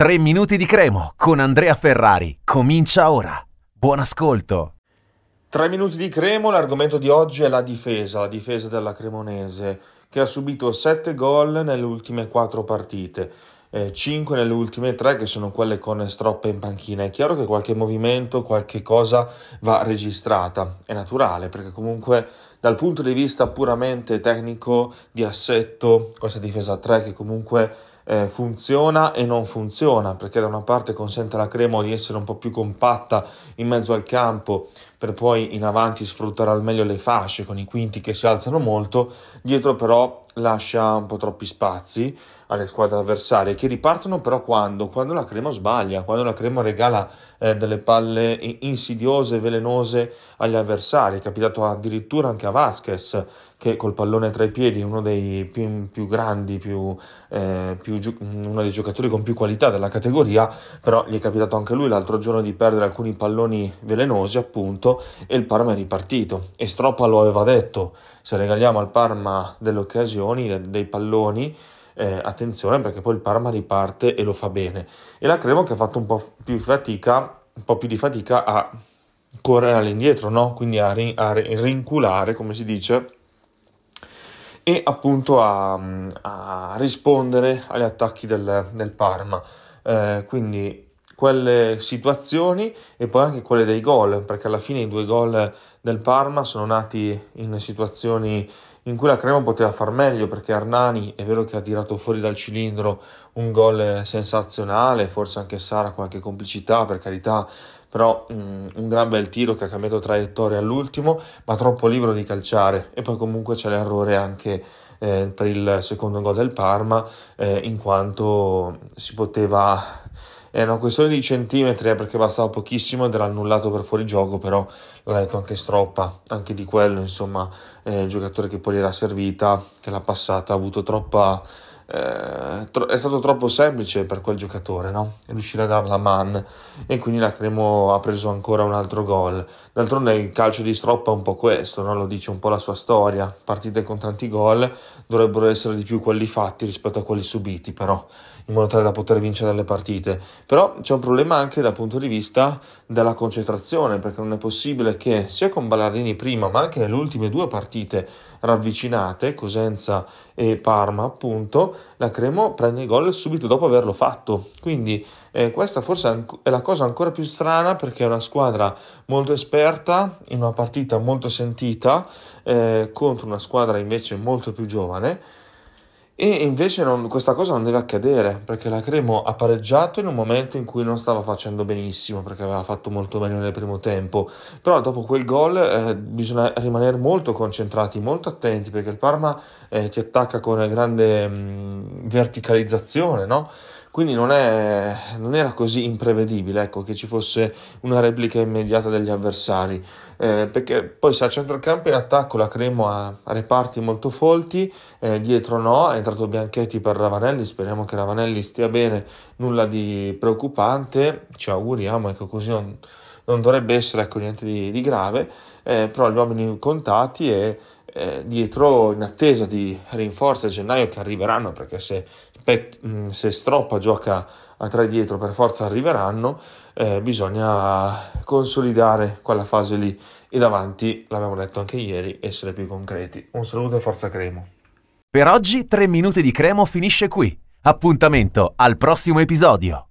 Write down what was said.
3 minuti di Cremo con Andrea Ferrari. Comincia ora. Buon ascolto. 3 minuti di Cremo, l'argomento di oggi è la difesa, la difesa della Cremonese, che ha subito 7 gol nelle ultime 4 partite. 5 nelle ultime 3 che sono quelle con Stroppa in panchina. È chiaro che qualche movimento, qualche cosa va registrata, è naturale perché comunque dal punto di vista puramente tecnico di assetto questa difesa 3 che comunque eh, funziona e non funziona, perché da una parte consente alla Cremo di essere un po' più compatta in mezzo al campo per poi in avanti sfruttare al meglio le fasce con i quinti che si alzano molto, dietro però lascia un po' troppi spazi alle squadre avversarie che ripartono però quando? Quando la Cremo sbaglia, quando la Cremo regala eh, delle palle insidiose, velenose agli avversari. È capitato addirittura anche a Vasquez che col pallone tra i piedi è uno dei più, più grandi, più, eh, più, uno dei giocatori con più qualità della categoria, però gli è capitato anche lui l'altro giorno di perdere alcuni palloni velenosi appunto e il Parma è ripartito e Stroppa lo aveva detto, se regaliamo al Parma delle occasioni, dei palloni, eh, attenzione perché poi il Parma riparte e lo fa bene. E la Cremo che ha fatto un po' più fatica, un po' più di fatica a correre all'indietro, no? quindi a, rin- a rinculare, come si dice, e appunto a, a rispondere agli attacchi del, del Parma. Eh, quindi quelle situazioni e poi anche quelle dei gol, perché alla fine i due gol del Parma sono nati in situazioni in cui la Crema poteva far meglio perché Arnani è vero che ha tirato fuori dal cilindro un gol sensazionale, forse anche Sara qualche complicità per carità, però mm, un gran bel tiro che ha cambiato traiettoria all'ultimo, ma troppo libero di calciare. E poi comunque c'è l'errore anche eh, per il secondo gol del Parma eh, in quanto si poteva è una questione di centimetri eh, perché bastava pochissimo ed era annullato per fuori gioco, però l'ha detto anche Stroppa, anche di quello, insomma, eh, il giocatore che poi era servita, che l'ha passata, ha avuto troppa è stato troppo semplice per quel giocatore no? riuscire a darla a man e quindi la Cremo ha preso ancora un altro gol. D'altronde il calcio di Stroppa è un po' questo, no? lo dice un po' la sua storia. Partite con tanti gol dovrebbero essere di più quelli fatti rispetto a quelli subiti, però in modo tale da poter vincere le partite. Però c'è un problema anche dal punto di vista della concentrazione, perché non è possibile che sia con Ballardini prima, ma anche nelle ultime due partite ravvicinate, Cosenza e Parma, appunto, la Cremo prende il gol subito dopo averlo fatto. Quindi eh, questa forse è la cosa ancora più strana perché è una squadra molto esperta in una partita molto sentita eh, contro una squadra invece molto più giovane e invece non, questa cosa non deve accadere perché la Cremo ha pareggiato in un momento in cui non stava facendo benissimo perché aveva fatto molto bene nel primo tempo. Però dopo quel gol eh, bisogna rimanere molto concentrati, molto attenti perché il Parma eh, ti attacca con grande mh, mm, verticalizzazione, no? Quindi non, è, non, era così imprevedibile ecco, che ci fosse una replica immediata degli avversari, eh, perché poi se a centrocampo in attacco la Cremo ha, reparti molto folti, eh, dietro no, è entrato Bianchetti per Ravanelli, speriamo che Ravanelli stia bene, nulla di preoccupante, ci auguriamo, ecco così non, non dovrebbe essere ecco, niente di, di grave, eh, però gli uomini contati e eh, dietro in attesa di rinforzi a gennaio che arriveranno perché se se Stroppa gioca a tre dietro per forza arriveranno, eh, bisogna consolidare quella fase lì e davanti, l'abbiamo detto anche ieri, essere più concreti. Un saluto e forza Cremo. Per oggi 3 minuti di Cremo finisce qui. Appuntamento al prossimo episodio.